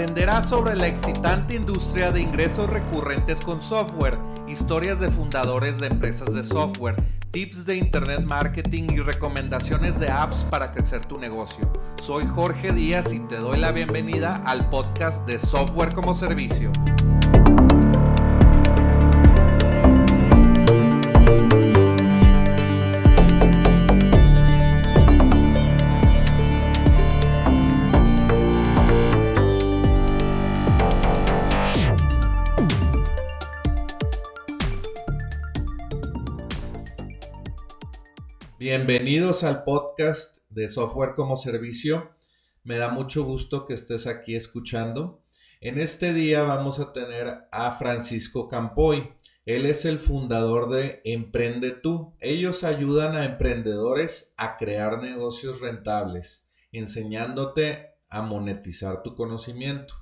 Aprenderás sobre la excitante industria de ingresos recurrentes con software, historias de fundadores de empresas de software, tips de internet marketing y recomendaciones de apps para crecer tu negocio. Soy Jorge Díaz y te doy la bienvenida al podcast de Software como Servicio. Bienvenidos al podcast de Software como Servicio. Me da mucho gusto que estés aquí escuchando. En este día vamos a tener a Francisco Campoy. Él es el fundador de Emprende tú. Ellos ayudan a emprendedores a crear negocios rentables, enseñándote a monetizar tu conocimiento.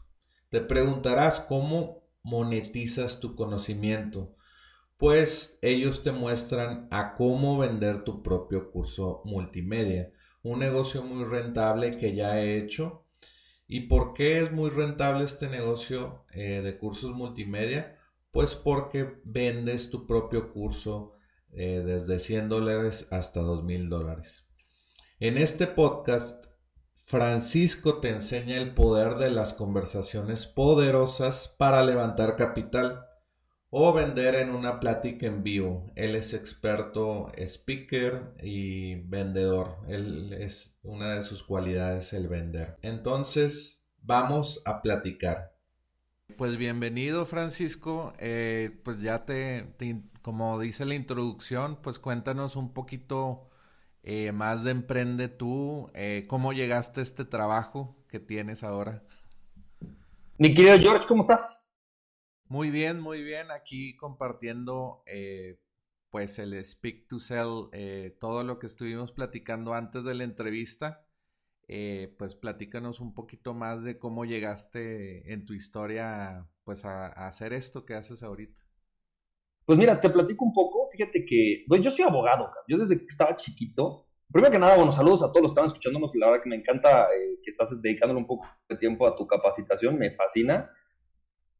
Te preguntarás cómo monetizas tu conocimiento pues ellos te muestran a cómo vender tu propio curso multimedia. Un negocio muy rentable que ya he hecho. ¿Y por qué es muy rentable este negocio eh, de cursos multimedia? Pues porque vendes tu propio curso eh, desde 100 dólares hasta 2000 dólares. En este podcast, Francisco te enseña el poder de las conversaciones poderosas para levantar capital o vender en una plática en vivo. Él es experto speaker y vendedor. Él es una de sus cualidades el vender. Entonces, vamos a platicar. Pues bienvenido Francisco. Eh, pues ya te, como dice la introducción, pues cuéntanos un poquito eh, más de Emprende tú. Eh, ¿Cómo llegaste a este trabajo que tienes ahora? Mi querido George, ¿cómo estás? Muy bien, muy bien. Aquí compartiendo eh, pues el Speak to Sell, eh, todo lo que estuvimos platicando antes de la entrevista. Eh, pues platícanos un poquito más de cómo llegaste en tu historia pues a, hacer esto que haces ahorita. Pues mira, te platico un poco. Fíjate que pues yo soy abogado. Yo desde que estaba chiquito, primero que nada, bueno, saludos a todos los que están escuchándonos. La verdad que me encanta que estás dedicándole un poco de tiempo a tu capacitación. Me fascina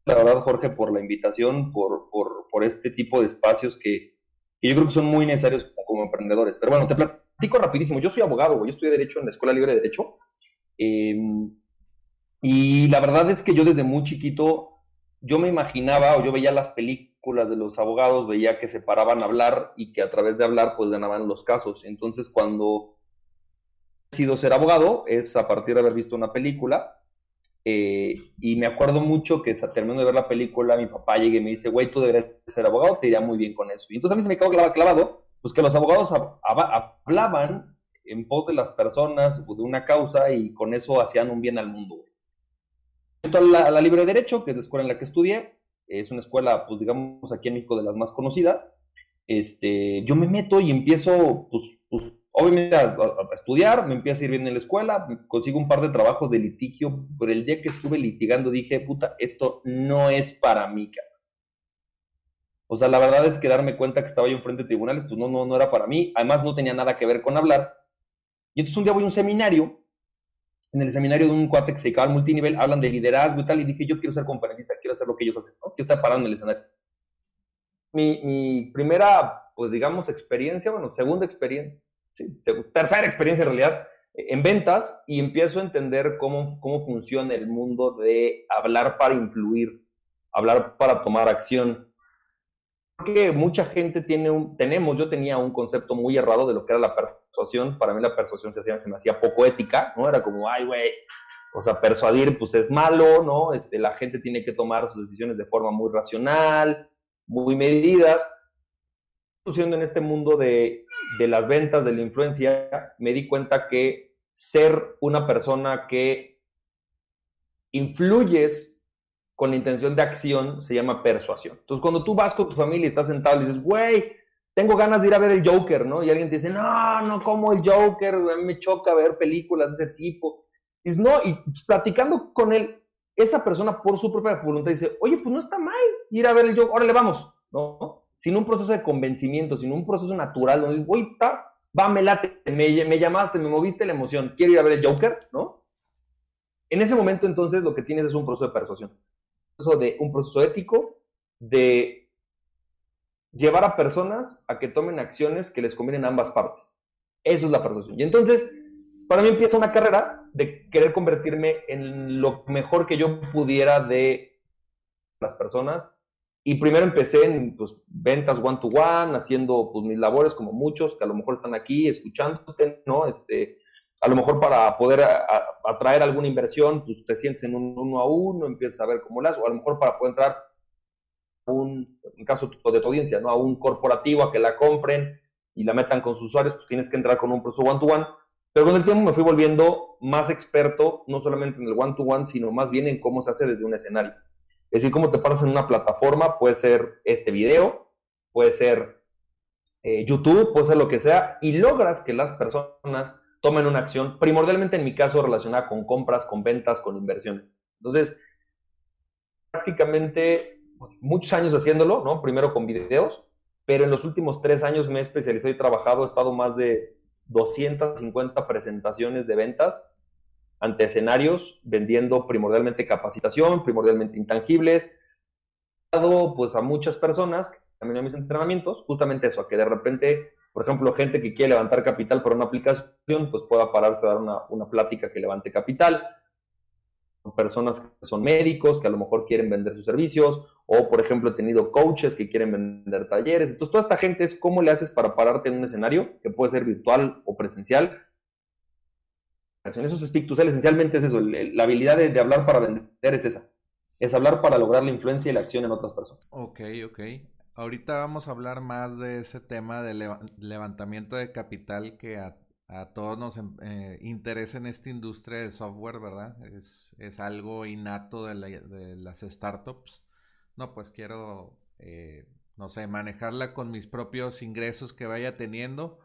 la verdad, Jorge, por la invitación, por, por, este tipo de espacios que, yo creo que son muy necesarios como, emprendedores. Pero bueno, te platico rapidísimo. Yo soy abogado, yo estudié Derecho en la Escuela Libre de Derecho. Em, y la verdad es que yo desde muy chiquito, yo me imaginaba o yo veía las películas de los abogados, veía que se paraban a hablar y que a través de hablar pues ganaban los casos. Entonces cuando he decidido ser abogado es a partir de haber visto una película eh, y me acuerdo mucho que terminando de ver la película, mi papá llega y me dice, güey, tú deberías ser abogado, te iría muy bien con eso. Y entonces a mí se me quedó clavado, pues que los abogados hablaban en pos de las personas, de una causa, y con eso hacían un bien al mundo. Entonces, a la, Libre Derecho, que es la escuela en la que estudié, es una escuela, pues digamos, aquí en México de las más conocidas, este, yo me meto y empiezo, pues, pues obviamente a, a, estudiar, me empiezo a ir bien en la escuela, consigo un par de trabajos de litigio, pero el día que estuve litigando dije, puta, esto no es para mí, cara. O sea, la verdad es que darme cuenta que estaba yo enfrente de tribunales, pues no, no, no era para mí. Además, no tenía nada que ver con hablar. Y entonces un día voy a un seminario, en el seminario de un cuate que se dedicaba al multinivel, hablan de liderazgo y tal, y dije, yo quiero ser conferencista, quiero hacer lo que ellos hacen, ¿no? Quiero estar parando en el escenario. Mi, mi primera, pues digamos, experiencia, bueno, segunda experiencia, tercera experiencia en realidad, en ventas y empiezo a entender cómo, cómo funciona el mundo de hablar para influir, hablar para tomar acción. Porque mucha gente tiene un, tenemos, yo tenía un concepto muy errado de lo que era la persuasión. Para mí la persuasión se, hacía, se me hacía poco ética, ¿no? Era como, ay, güey, o sea, persuadir pues es malo, ¿no? Este, la gente tiene que tomar sus decisiones de forma muy racional, muy medidas en este mundo de, las ventas, de la influencia, me di cuenta que ser una persona que influyes con la intención de acción se llama persuasión. Entonces, cuando tú vas con tu familia y estás sentado y dices, güey, tengo ganas de ir a ver el Joker, ¿no? Y alguien te dice, no, no como el Joker, a mí me choca ver películas de ese tipo. Y dices, no, y platicando con él, esa persona por su propia voluntad dice, oye, pues no está mal ir a ver el Joker, órale, vamos, ¿no? Sin un proceso de convencimiento, sin un proceso natural, donde, uy, va, me late, me, me llamaste, me moviste la emoción, quiero ir a ver el Joker, ¿no? En ese momento entonces lo que tienes es un proceso de persuasión, un proceso, de, un proceso ético de llevar a personas a que tomen acciones que les convienen a ambas partes. Eso es la persuasión. Y entonces, para mí empieza una carrera de querer convertirme en lo mejor que yo pudiera de las personas. Y primero empecé en pues, ventas one-to-one, haciendo pues, mis labores como muchos que a lo mejor están aquí escuchándote, ¿no? Este, a lo mejor para poder atraer alguna inversión, pues te sientes en un uno a uno, empiezas a ver cómo las, o a lo mejor para poder entrar un, en caso de tu audiencia, ¿no? A un corporativo a que la compren y la metan con sus usuarios, pues tienes que entrar con un proceso one-to-one. Pero con el tiempo me fui volviendo más experto, no solamente en el one-to-one, sino más bien en cómo se hace desde un escenario. Es decir, cómo te paras en una plataforma, puede ser este video, puede ser eh, YouTube, puede ser lo que sea, y logras que las personas tomen una acción, primordialmente en mi caso relacionada con compras, con ventas, con inversiones. Entonces, prácticamente muchos años haciéndolo, ¿no? Primero con videos, pero en los últimos tres años me he especializado y trabajado, he estado más de 250 presentaciones de ventas ante escenarios, vendiendo primordialmente capacitación, primordialmente intangibles, dado pues a muchas personas, también a mis entrenamientos, justamente eso, a que de repente por ejemplo, gente que quiere levantar capital por una aplicación, pues pueda pararse a dar una, una plática que levante capital. Personas que son médicos, que a lo mejor quieren vender sus servicios, o por ejemplo he tenido coaches que quieren vender talleres. Entonces, toda esta gente es cómo le haces para pararte en un escenario, que puede ser virtual o presencial. Esos speak to sell esencialmente es eso, la habilidad de, de hablar para vender es esa. Es hablar para lograr la influencia y la acción en otras personas. Ok, ok. Ahorita vamos a hablar más de ese tema de levantamiento de capital que a, todos nos em, eh, interesa en esta industria de software, ¿verdad? Es, algo innato de, las startups. No, pues quiero, eh, no sé, manejarla con mis propios ingresos que vaya teniendo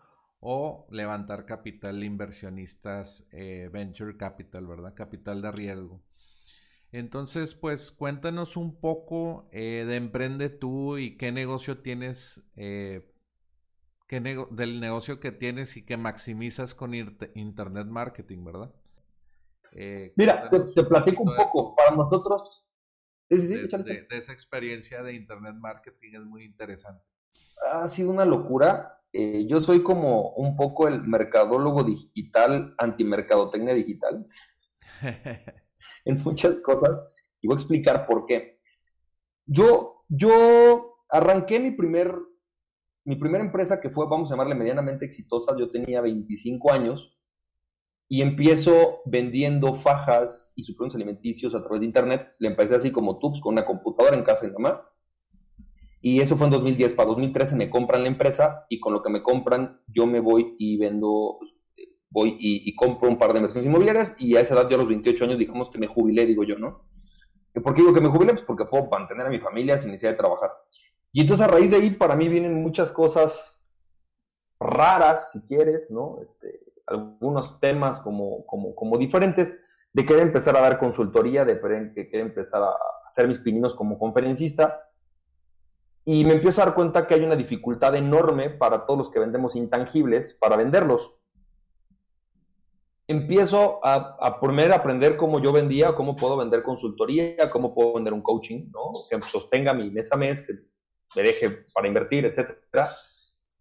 o levantar capital inversionistas, eh, venture capital, ¿verdad? Capital de riesgo. Entonces, pues cuéntanos un poco eh, de Emprende tú y qué negocio tienes, eh, qué del negocio que tienes y que maximizas con Internet Marketing, ¿verdad? Mira, te, platico un poco. Para nosotros, de, esa experiencia de Internet Marketing es muy interesante. Ha sido una locura. Yo soy como un poco el mercadólogo digital, antimercadotecnia digital. en muchas cosas y voy a explicar por qué. Yo, yo arranqué mi primer, mi primera empresa que fue, vamos a llamarle medianamente exitosa, yo tenía 25 años y empiezo vendiendo fajas y suplementos alimenticios a través de internet. Le empecé así como tubs con una computadora en casa de mamá. Y eso fue en 2010. Para 2013 me compran la empresa y con lo que me compran yo me voy y vendo voy y, compro un par de inversiones inmobiliarias y a esa edad, yo a los 28 años, digamos que me jubilé, digo yo, ¿no? ¿Por qué digo que me jubilé? Pues porque puedo mantener a mi familia sin necesidad de trabajar. Y entonces a raíz de ahí para mí vienen muchas cosas raras, si quieres, ¿no? Este, algunos temas como, como, como diferentes, de querer empezar a dar consultoría, de querer empezar a hacer mis pininos como conferencista. Y me empiezo a dar cuenta que hay una dificultad enorme para todos los que vendemos intangibles, para venderlos empiezo a, a aprender cómo yo vendía, cómo puedo vender consultoría, cómo puedo vender un coaching. Que sostenga mi mes a mes, que me deje para invertir, etcétera.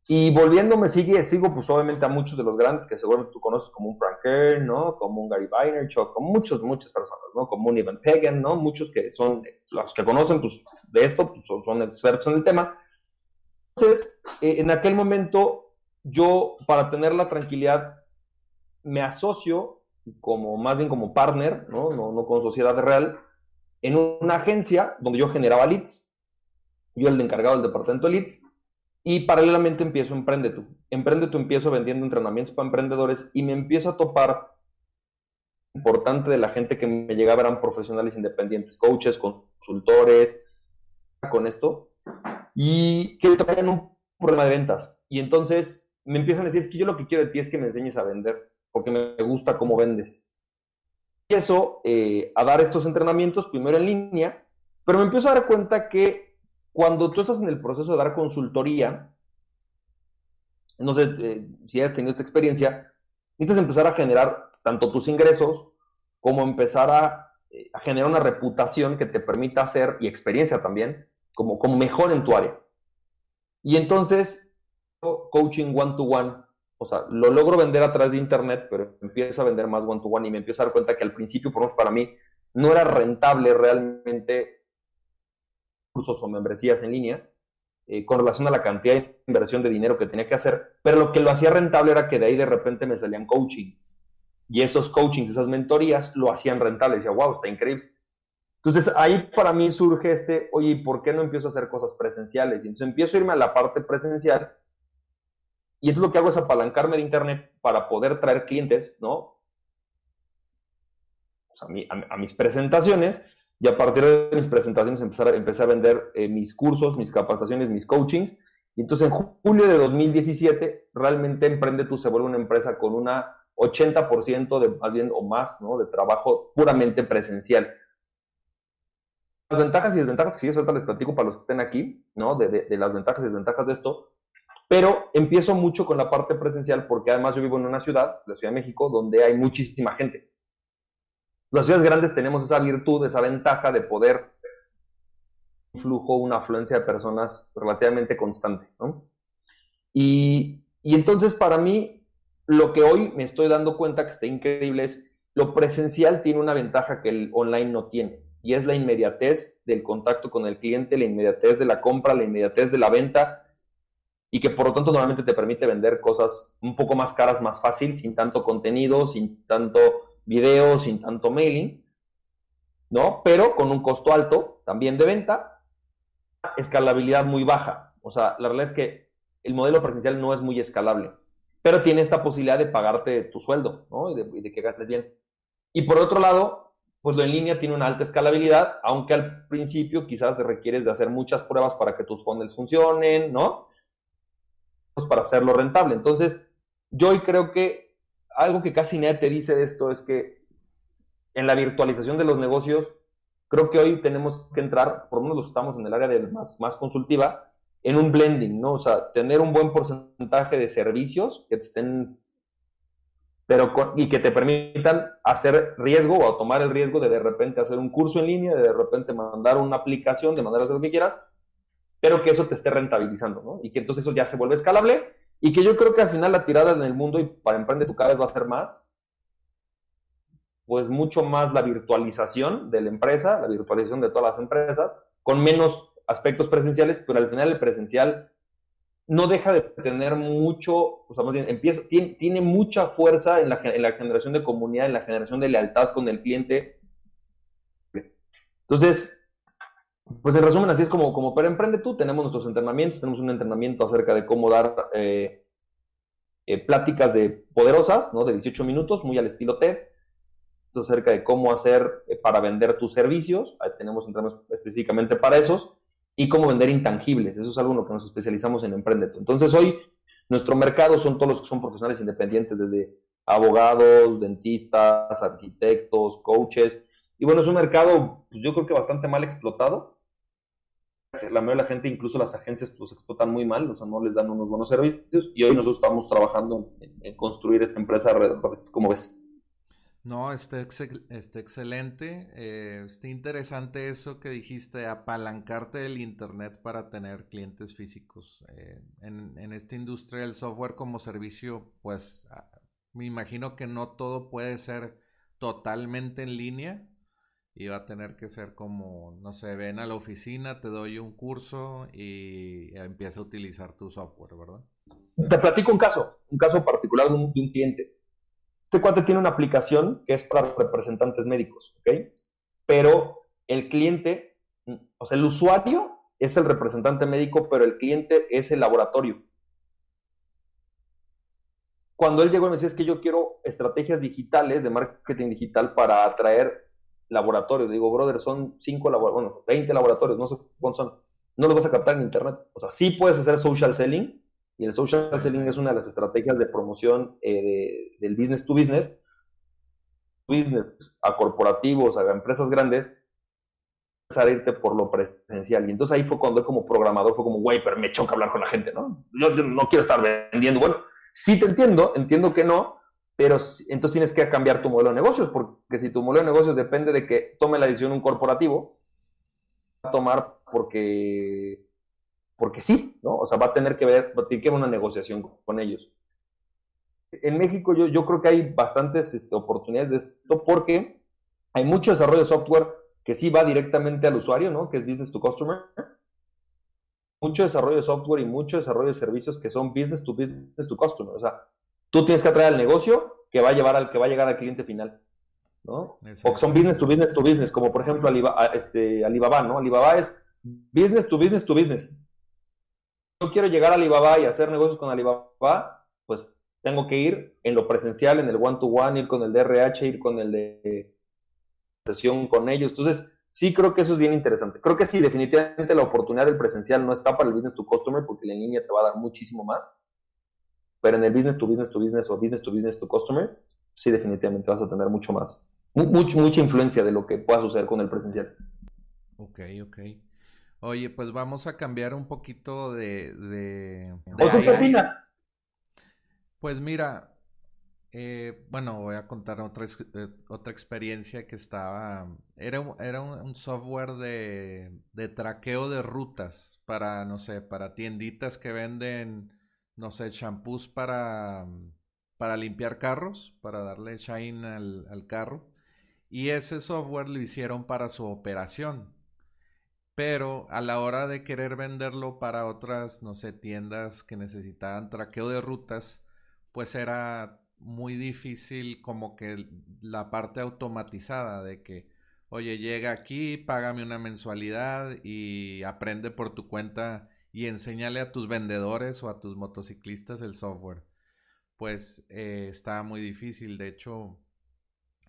Y volviéndome, sigue, sigo pues obviamente a muchos de los grandes que seguramente tú conoces como un Frank Kern, ¿no? Como un Gary Vaynerchuk, como muchos, muchas personas, ¿no? Como un Ivan Pagan, ¿no? Muchos que son, los que conocen pues de esto, pues son, son expertos en el tema. Entonces, eh, en aquel momento, yo, para tener la tranquilidad me asocio como más bien como partner, ¿no? No, no con sociedad real, en una agencia donde yo generaba leads, yo el de encargado del departamento de leads, y paralelamente empiezo Emprende tú. Emprende tú empiezo vendiendo entrenamientos para emprendedores y me empiezo a topar importante de la gente que me llegaba eran profesionales independientes, coaches, consultores, con esto, y que traían un problema de ventas. Y entonces me empiezan a decir, es que yo lo que quiero de ti es que me enseñes a vender porque me gusta cómo vendes. Empiezo eh, a dar estos entrenamientos primero en línea, pero me empiezo a dar cuenta que cuando tú estás en el proceso de dar consultoría, no sé eh, si has tenido esta experiencia, necesitas empezar a generar tanto tus ingresos cómo empezar a, eh, a, generar una reputación que te permita hacer, y experiencia también, como, como mejor en tu área. Y entonces, coaching one-to-one, -one, o sea, lo logro vender a través de Internet, pero empiezo a vender más one-to-one -one y me empiezo a dar cuenta que al principio, por lo menos para mí, no era rentable realmente cursos o membresías en línea eh, con relación a la cantidad de inversión de dinero que tenía que hacer, pero lo que lo hacía rentable era que de ahí de repente me salían coachings y esos coachings, esas mentorías lo hacían rentable. Decía, wow, está increíble. Entonces ahí para mí surge este, oye, ¿por qué no empiezo a hacer cosas presenciales? Y entonces empiezo a irme a la parte presencial y entonces lo que hago es apalancarme de internet para poder traer clientes, ¿no? a, mis presentaciones y a partir de mis presentaciones empezar, empecé a vender eh, mis cursos, mis capacitaciones, mis coachings. Y entonces en julio de 2017 realmente Emprende Tú se vuelve una empresa con una 80% de, más bien o más, ¿no? De trabajo puramente presencial. Las ventajas y desventajas que sí, ahorita les platico para los que estén aquí, ¿no? De, de las ventajas y desventajas de esto. Pero empiezo mucho con la parte presencial porque además yo vivo en una ciudad, la Ciudad de México, donde hay muchísima gente las ciudades grandes tenemos esa virtud, esa ventaja de poder un flujo, una afluencia de personas relativamente constante. ¿no? Y, y, entonces para mí, lo que hoy me estoy dando cuenta que está increíble es lo presencial tiene una ventaja que el online no tiene. Y es la inmediatez del contacto con el cliente, la inmediatez de la compra, la inmediatez de la venta, y que por lo tanto normalmente te permite vender cosas un poco más caras, más fácil, sin tanto contenido, sin tanto video sin tanto mailing, ¿no? Pero con un costo alto también de venta, escalabilidad muy baja. O sea, la realidad es que el modelo presencial no es muy escalable, pero tiene esta posibilidad de pagarte tu sueldo, ¿no? Y de, que gastes bien. Y por otro lado, pues lo en línea tiene una alta escalabilidad, aunque al principio quizás te requieres de hacer muchas pruebas para que tus fondos funcionen, ¿no? Pues para hacerlo rentable. Entonces, yo hoy creo que algo que casi nadie te dice de esto es que en la virtualización de los negocios, creo que hoy tenemos que entrar, por lo menos estamos en el área de más, más consultiva, en un blending, ¿no? O sea, tener un buen porcentaje de servicios que estén, pero y que te permitan hacer riesgo o tomar el riesgo de de repente hacer un curso en línea, de de repente mandar una aplicación, de mandar a hacer lo que quieras, pero que eso te esté rentabilizando, ¿no? Y que entonces eso ya se vuelve escalable y que yo creo que al final la tirada en el mundo y para Emprende tu vez va a ser más, pues mucho más la virtualización de la empresa, la virtualización de todas las empresas, con menos aspectos presenciales, pero al final el presencial no deja de tener mucho, o sea, más bien, empieza, tiene, tiene mucha fuerza en la, en la generación de comunidad, en la generación de lealtad con el cliente. Entonces, pues en resumen, así es como, como para Emprende tú, tenemos nuestros entrenamientos, tenemos un entrenamiento acerca de cómo dar eh, eh, pláticas de poderosas, ¿no? De 18 minutos, muy al estilo TED, acerca de cómo hacer eh, para vender tus servicios, Ahí tenemos entrenamientos específicamente para esos, y cómo vender intangibles, eso es algo en lo que nos especializamos en Emprende. Entonces hoy nuestro mercado son todos los que son profesionales independientes, desde abogados, dentistas, arquitectos, coaches, y bueno, es un mercado, pues yo creo que bastante mal explotado. La mayoría de la gente, incluso las agencias, pues explotan muy mal, o sea, no les dan unos buenos servicios. Y hoy nosotros estamos trabajando en, construir esta empresa alrededor de. ¿Cómo ves? No, está, está excelente. Eh, está interesante eso que dijiste, apalancarte del Internet para tener clientes físicos. Eh, en, en, esta industria del software como servicio, pues ah, me imagino que no todo puede ser totalmente en línea y va a tener que ser como, no sé, ven a la oficina, te doy un curso y empieza a utilizar tu software, ¿verdad? Te platico un caso, un caso particular de un, cliente. Este cuate tiene una aplicación que es para representantes médicos, ¿ok? Pero el cliente, o sea, el usuario es el representante médico, pero el cliente es el laboratorio. Cuando él llegó y me decía, es que yo quiero estrategias digitales de marketing digital para atraer laboratorios. Digo, brother, son 5 laboratorios, bueno, 20 laboratorios, no sé cuántos son. No los vas a captar en internet. O sea, sí puedes hacer social selling, y el social selling es una de las estrategias de promoción eh, del business to business. Business a corporativos, a empresas grandes, a irte por lo presencial. Y entonces ahí fue cuando como programador fue como, güey, pero me choca hablar con la gente, ¿no? Yo, yo no quiero estar vendiendo. Bueno, sí te entiendo, entiendo que no, pero entonces tienes que cambiar tu modelo de negocios, porque si tu modelo de negocios depende de que tome la decisión un corporativo, va a tomar porque, porque sí, ¿no? O sea, va a tener que ver, va que una negociación con ellos. En México yo, yo creo que hay bastantes este, oportunidades de esto porque hay mucho desarrollo de software que sí va directamente al usuario, ¿no? Que es business to customer. Mucho desarrollo de software y mucho desarrollo de servicios que son business to business to customer. O sea, tú tienes que atraer al negocio que va a llevar al que va a llegar al cliente final. ¿no? O que son business to business to business, como por ejemplo Alibaba, este, Alibaba, ¿no? Alibaba es business to business to business. Yo quiero llegar a Alibaba y hacer negocios con Alibaba, pues tengo que ir en lo presencial, en el one-to-one, ir con el DRH, ir con el de sesión con ellos. Entonces, sí creo que eso es bien interesante. Creo que sí, definitivamente la oportunidad del presencial no está para el business to customer, porque la línea te va a dar muchísimo más. Pero en el business to business to business o business to business to customer, sí definitivamente vas a tener mucho más, mucha influencia de lo que pueda suceder con el presencial. Ok, ok. Oye, pues vamos a cambiar un poquito de... de, qué opinas? Pues mira, eh, bueno, voy a contar otra, eh, otra experiencia que estaba... Era, era un, software de, de traqueo de rutas para, no sé, para tienditas que venden no sé, shampoos para, para limpiar carros, para darle shine al, carro. Y ese software lo hicieron para su operación. Pero a la hora de querer venderlo para otras, no sé, tiendas que necesitaban traqueo de rutas, pues era muy difícil como que la parte automatizada de que, oye, llega aquí, págame una mensualidad y aprende por tu cuenta y enséñale a tus vendedores o a tus motociclistas el software. Pues eh, está muy difícil. De hecho,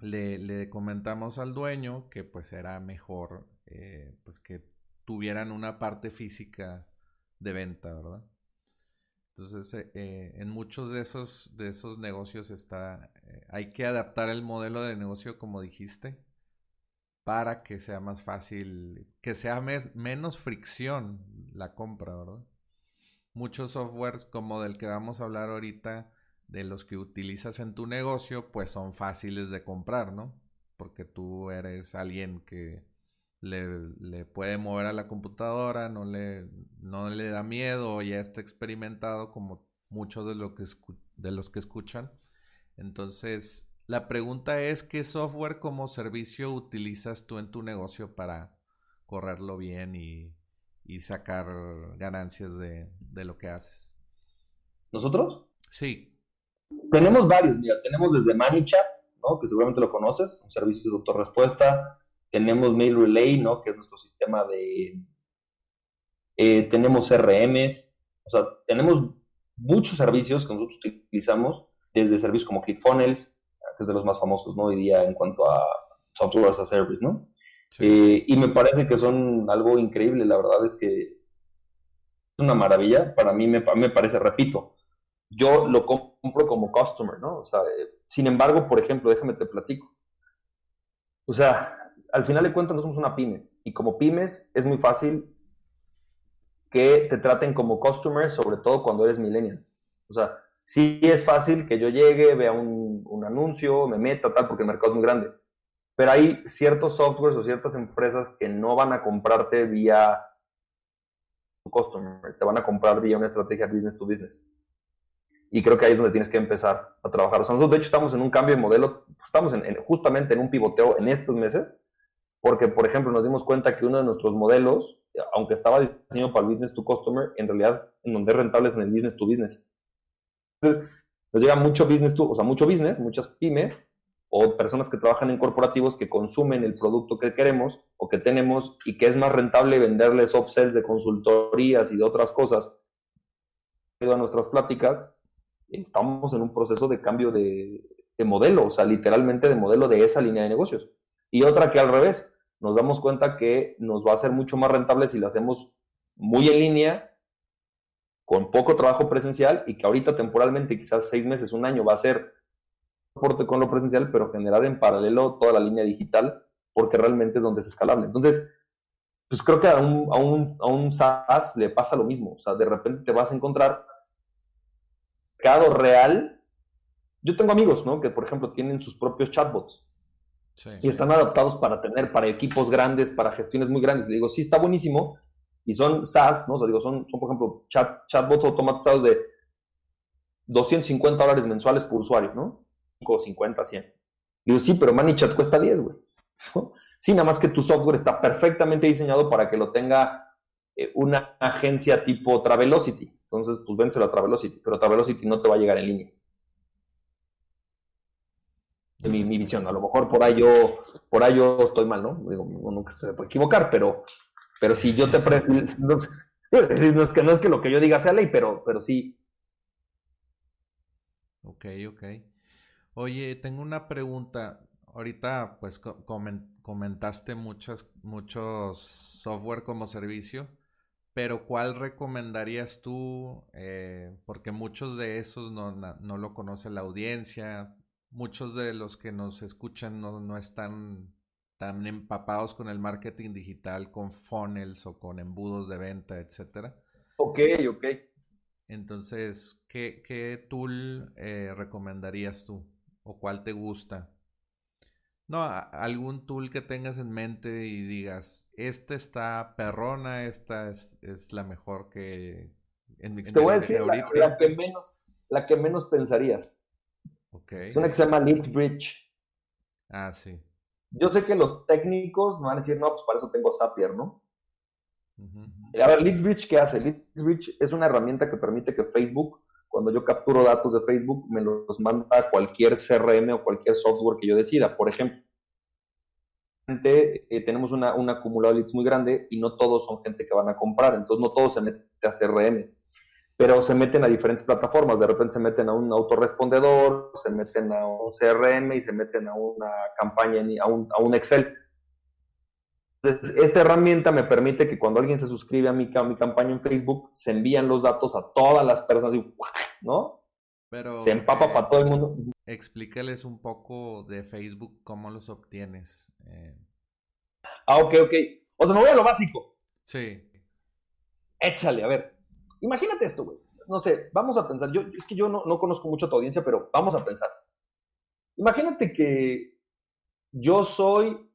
le, comentamos al dueño que pues era mejor eh, pues que tuvieran una parte física de venta, ¿verdad? Entonces, eh, en muchos de esos, de esos negocios está, hay que adaptar el modelo de negocio como dijiste, para que sea más fácil, que sea menos fricción la compra, ¿verdad? Muchos softwares como del que vamos a hablar ahorita, de los que utilizas en tu negocio, pues son fáciles de comprar, ¿no? Porque tú eres alguien que le, puede mover a la computadora, no le, da miedo, ya está experimentado como muchos de, de los que escuchan. Entonces, la pregunta es, ¿qué software como servicio utilizas tú en tu negocio para correrlo bien y, sacar ganancias de, lo que haces? ¿Nosotros? Sí. Tenemos varios, mira, tenemos desde ManyChat, ¿no? Que seguramente lo conoces, un servicio de autorrespuesta. Tenemos Mail Relay, ¿no? Que es nuestro sistema de... Eh, tenemos CRMs, o sea, tenemos muchos servicios que nosotros utilizamos, desde servicios como ClickFunnels, que es de los más famosos, ¿no? Hoy día en cuanto a software as a service, ¿no? Eh, y me parece que son algo increíble, la verdad es que es una maravilla, para mí me, me parece, repito, yo lo compro como customer, ¿no? O sea, eh, sin embargo, por ejemplo, déjame te platico. O sea, al final de cuentas no somos una pyme y como pymes es muy fácil que te traten como customer, sobre todo cuando eres millennial. O sea, sí es fácil que yo llegue, vea un, anuncio, me meta, tal, porque el mercado es muy grande. Pero hay ciertos softwares o ciertas empresas que no van a comprarte vía customer, te van a comprar vía una estrategia business to business. Y creo que ahí es donde tienes que empezar a trabajar. O sea, nosotros de hecho estamos en un cambio de modelo, estamos en, justamente en un pivoteo en estos meses, porque por ejemplo nos dimos cuenta que uno de nuestros modelos, aunque estaba diseñado para el business to customer, en realidad en donde es rentable en el business to business. Entonces, nos llega mucho business, o sea, mucho business, muchas pymes o personas que trabajan en corporativos que consumen el producto que queremos o que tenemos y que es más rentable venderles upsells de consultorías y de otras cosas. A nuestras pláticas, estamos en un proceso de cambio de, de modelo, o sea, literalmente de modelo de esa línea de negocios. Y otra que al revés, nos damos cuenta que nos va a ser mucho más rentable si lo hacemos muy en línea con poco trabajo presencial y que ahorita temporalmente, quizás seis meses, un año, va a ser soporte con lo presencial, pero generar en paralelo toda la línea digital, porque realmente es donde es escalable. Entonces, pues creo que a un, a un, a un SaaS le pasa lo mismo. O sea, de repente te vas a encontrar mercado real yo tengo amigos, ¿no? Que, por ejemplo, tienen sus propios chatbots. Y están adaptados para tener, para equipos grandes, para gestiones muy grandes. Le digo, sí, está buenísimo. Y son SaaS, ¿no? O sea, digo, son, son por ejemplo, chat, chatbots automatizados de 250 dólares mensuales por usuario, ¿no? O 50, 100. Digo, sí, pero ManyChat cuesta 10, güey. Sí, nada más que tu software está perfectamente diseñado para que lo tenga eh, una agencia tipo Travelocity. Entonces, pues vénselo a Travelocity, pero Travelocity no te va a llegar en línea. Mi, mi, visión, a lo mejor por ahí yo, por ahí yo estoy mal, ¿no? Digo, nunca se puede equivocar, pero, pero si yo te no, no, es que no es que lo que yo diga sea ley, pero, pero sí. Ok, ok. Oye, tengo una pregunta. Ahorita, pues, comentaste muchos software como servicio, pero ¿cuál recomendarías tú? Eh, porque muchos de esos no, no, lo conoce la audiencia, muchos de los que nos escuchan no, no están tan empapados con el marketing digital, con funnels o con embudos de venta, etcétera. Ok, ok. Entonces, ¿qué, qué tool eh, recomendarías tú? ¿O cuál te gusta? No, algún tool que tengas en mente y digas, esta está perrona, esta es, la mejor que en mi Te voy a decir la, que menos, la que menos pensarías. Okay. Es una que se llama Leeds Bridge. Ah, sí. Yo sé que los técnicos me van a decir, no, pues para eso tengo Zapier, ¿no? A ver, Leeds Bridge, ¿qué hace? Leeds Bridge es una herramienta que permite que Facebook cuando yo capturo datos de Facebook, me los manda a cualquier CRM o cualquier software que yo decida. Por ejemplo, eh, tenemos una, un acumulado de leads muy grande y no todos son gente que van a comprar, entonces no todos se meten a CRM, pero se meten a diferentes plataformas, de repente se meten a un autorrespondedor, se meten a un CRM y se meten a una campaña, a un, a un Excel esta herramienta me permite que cuando alguien se suscribe a mi, mi campaña en Facebook, se envían los datos a todas las personas, ¿no? Pero, se empapa para todo el mundo. Explícales un poco de Facebook, cómo los obtienes. Eh. Ah, ok, ok. O sea, me voy a lo básico. Sí. Échale, a ver. Imagínate esto, güey. No sé, vamos a pensar. Yo, es que yo no, no conozco mucho a tu audiencia, pero vamos a pensar. Imagínate que yo soy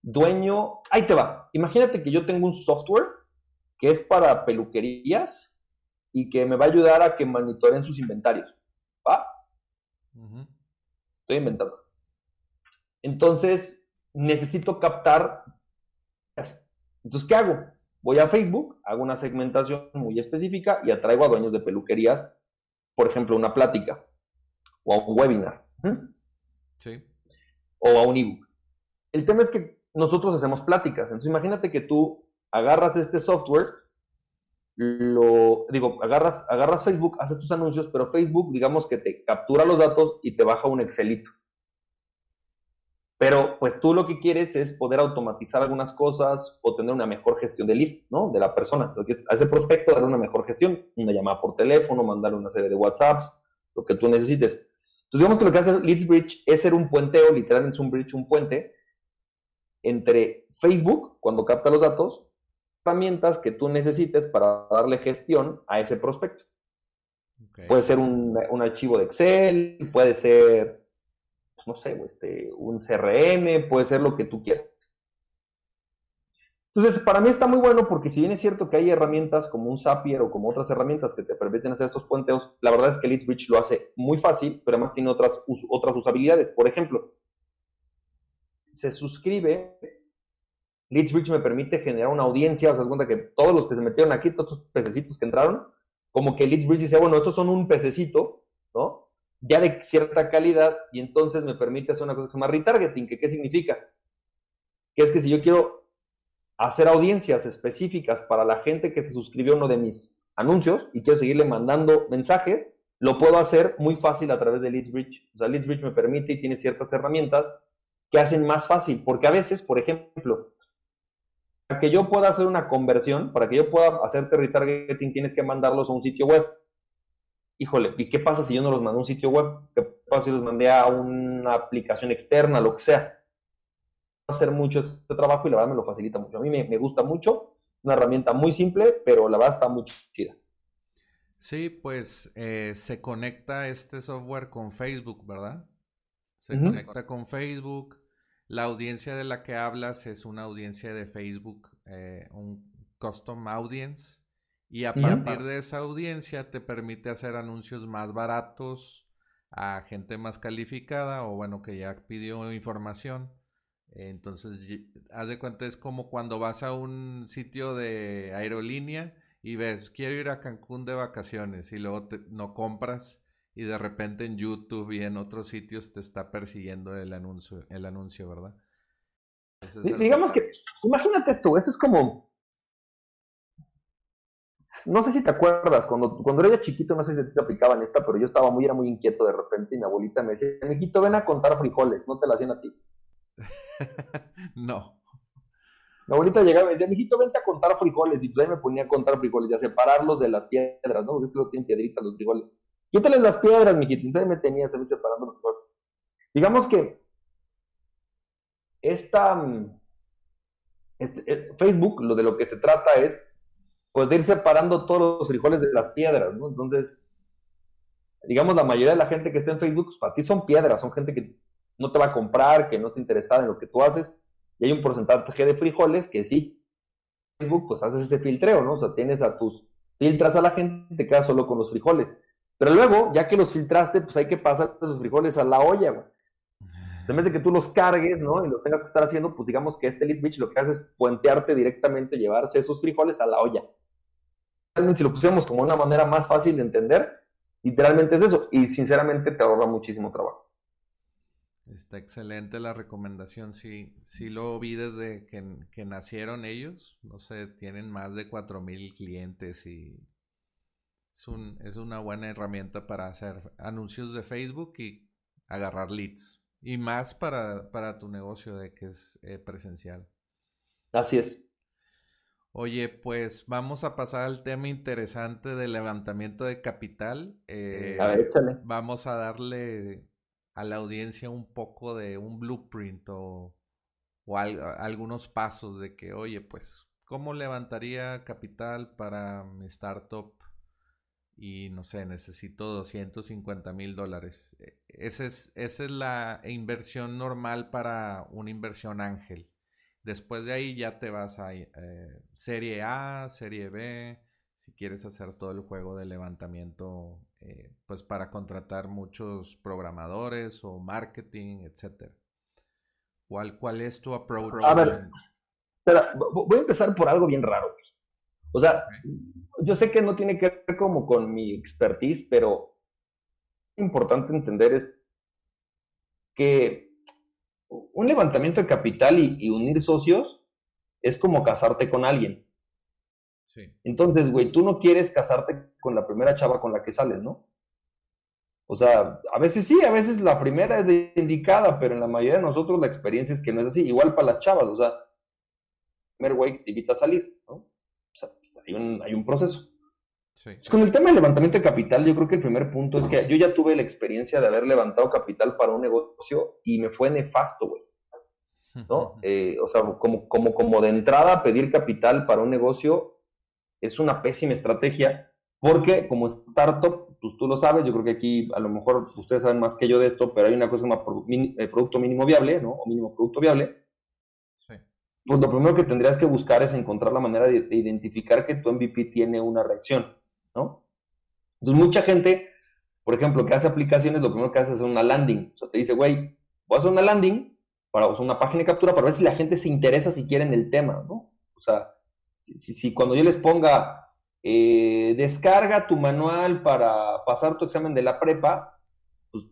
dueño, ahí te va. Imagínate que yo tengo un software que es para peluquerías y que me va a ayudar a que monitoreen sus inventarios. ¿Va? Estoy inventando. Entonces, necesito captar. Entonces, ¿qué hago? Voy a Facebook, hago una segmentación muy específica y atraigo a dueños de peluquerías, por ejemplo, una plática o a un webinar. Sí. O a un ebook. El tema es que nosotros hacemos pláticas. Entonces imagínate que tú agarras este software, lo digo, agarras, agarras Facebook, haces tus anuncios, pero Facebook, digamos que te captura los datos y te baja un Excelito. Pero pues tú lo que quieres es poder automatizar algunas cosas o tener una mejor gestión del lead, ¿no? De la persona. A ese prospecto darle una mejor gestión, una llamada por teléfono, mandarle una serie de WhatsApps, lo que tú necesites. Entonces digamos que lo que hace Leads Bridge es ser un puenteo, literalmente es un bridge, un puente, entre Facebook, cuando capta los datos, herramientas que tú necesites para darle gestión a ese prospecto. Puede ser un, archivo de Excel, puede ser, no sé, este, un CRM, puede ser lo que tú quieras. Entonces, para mí está muy bueno porque si bien es cierto que hay herramientas como un Zapier o como otras herramientas que te permiten hacer estos puenteos, la verdad es que Leadsbridge lo hace muy fácil, pero además tiene otras, otras usabilidades. Por ejemplo, se suscribe, Leadsbridge me permite generar una audiencia, o sea, se cuenta que todos los que se metieron aquí, todos estos pececitos que entraron, como que Leadsbridge dice, bueno, estos son un pececito, ¿no? Ya de cierta calidad, y entonces me permite hacer una cosa que se llama retargeting, que qué significa? Que es que si yo quiero hacer audiencias específicas para la gente que se suscribió a uno de mis anuncios y quiero seguirle mandando mensajes, lo puedo hacer muy fácil a través de Leadsbridge. O sea, Leadsbridge me permite y tiene ciertas herramientas que hacen más fácil, porque a veces, por ejemplo, para que yo pueda hacer una conversión, para que yo pueda hacerte retargeting, tienes que mandarlos a un sitio web. Híjole, ¿y qué pasa si yo no los mando a un sitio web? ¿Qué pasa si los mandé a una aplicación externa, lo que sea? hacer mucho este trabajo y la verdad me lo facilita mucho. A mí me, me gusta mucho, una herramienta muy simple, pero la verdad está muy chida. Sí, pues eh, se conecta este software con Facebook, ¿verdad? Se conecta con Facebook. La audiencia de la que hablas es una audiencia de Facebook, eh, un custom audience. Y a partir de esa audiencia te permite hacer anuncios más baratos a gente más calificada o bueno que ya pidió información. Entonces, haz de cuenta, es como cuando vas a un sitio de aerolínea y ves, quiero ir a Cancún de vacaciones y luego no compras y de repente en YouTube y en otros sitios te está persiguiendo el anuncio, el anuncio ¿verdad? Digamos que, imagínate esto, esto es como, no sé si te acuerdas, cuando, cuando era chiquito, no sé si te aplicaban esta, pero yo estaba muy, era muy inquieto de repente y mi abuelita me decía, mijito, ven a contar frijoles, no te la hacían a ti. no. Mi abuelita llegaba y me decía, mijito, vente a contar frijoles. Y pues ahí me ponía a contar frijoles y a separarlos de las piedras, ¿no? Porque es que lo tienen piedritas los frijoles. Quítales las piedras, mijito. Entonces ahí me tenía, se me separando los frijoles. Digamos que esta, mm, este, eh, Facebook, lo de lo que se trata es, pues, de ir separando todos los frijoles de las piedras, ¿no? Entonces, digamos, la mayoría de la gente que está en Facebook, pues, para ti son piedras, son gente que no te va a comprar, que no está interesada en lo que tú haces, y hay un porcentaje de frijoles que sí, Facebook, pues haces ese filtreo, ¿no? O sea, tienes a tus, filtras a la gente, te quedas solo con los frijoles. Pero luego, ya que los filtraste, pues hay que pasar esos frijoles a la olla, güey. En vez de que tú los cargues, ¿no? Y lo tengas que estar haciendo, pues digamos que este Lead lo que hace es puentearte directamente, llevarse esos frijoles a la olla. Si lo pusiéramos como una manera más fácil de entender, literalmente es eso. Y sinceramente te ahorra muchísimo trabajo. Está excelente la recomendación, sí, sí lo vi desde que, nacieron ellos, no sé, tienen más de 4.000 clientes y es, un, es una buena herramienta para hacer anuncios de Facebook y agarrar leads. Y más para, para tu negocio de que es eh, presencial. Así es. Oye, pues vamos a pasar al tema interesante del levantamiento de capital. Eh, a ver, échale. Vamos a darle a la audiencia un poco de un blueprint o, algunos pasos de que, oye, pues, ¿cómo levantaría capital para mi startup? Y no sé, necesito 250 mil dólares. E, esa es, esa es la inversión normal para una inversión ángel. Después de ahí ya te vas a eh, serie A, serie B, si quieres hacer todo el juego de levantamiento eh, pues para contratar muchos programadores o marketing, etcétera. ¿Cuál, ¿Cuál es tu approach? A ver, voy a empezar por algo bien raro. O sea, yo sé que no tiene que ver como con mi expertise, pero importante entender es que un levantamiento de capital y unir socios es como casarte con alguien. Entonces, güey, tú no quieres casarte con la primera chava con la que sales, ¿no? O sea, a veces sí, a veces la primera es indicada, pero en la mayoría de nosotros la experiencia es que no es así. Igual para las chavas, o sea, el primer güey te invita a salir, ¿no? O sea, hay un, hay un proceso. Sí. Con el tema del levantamiento de capital, yo creo que el primer punto es que yo ya tuve la experiencia de haber levantado capital para un negocio y me fue nefasto, güey. ¿No? Eh, o sea, como, como, como de entrada pedir capital para un negocio es una pésima estrategia porque como startup, pues tú lo sabes, yo creo que aquí a lo mejor ustedes saben más que yo de esto, pero hay una cosa como eh, producto mínimo viable, ¿no? O mínimo producto viable. Sí. Pues lo primero que tendrías que buscar es encontrar la manera de, identificar que tu MVP tiene una reacción, ¿no? Entonces mucha gente, por ejemplo, que hace aplicaciones, lo primero que hace es una landing. O sea, te dice, güey, voy a hacer una landing, para, o una página de captura para ver si la gente se interesa si quieren el tema, ¿no? O sea, si, cuando yo les ponga, eh, descarga tu manual para pasar tu examen de la prepa, pues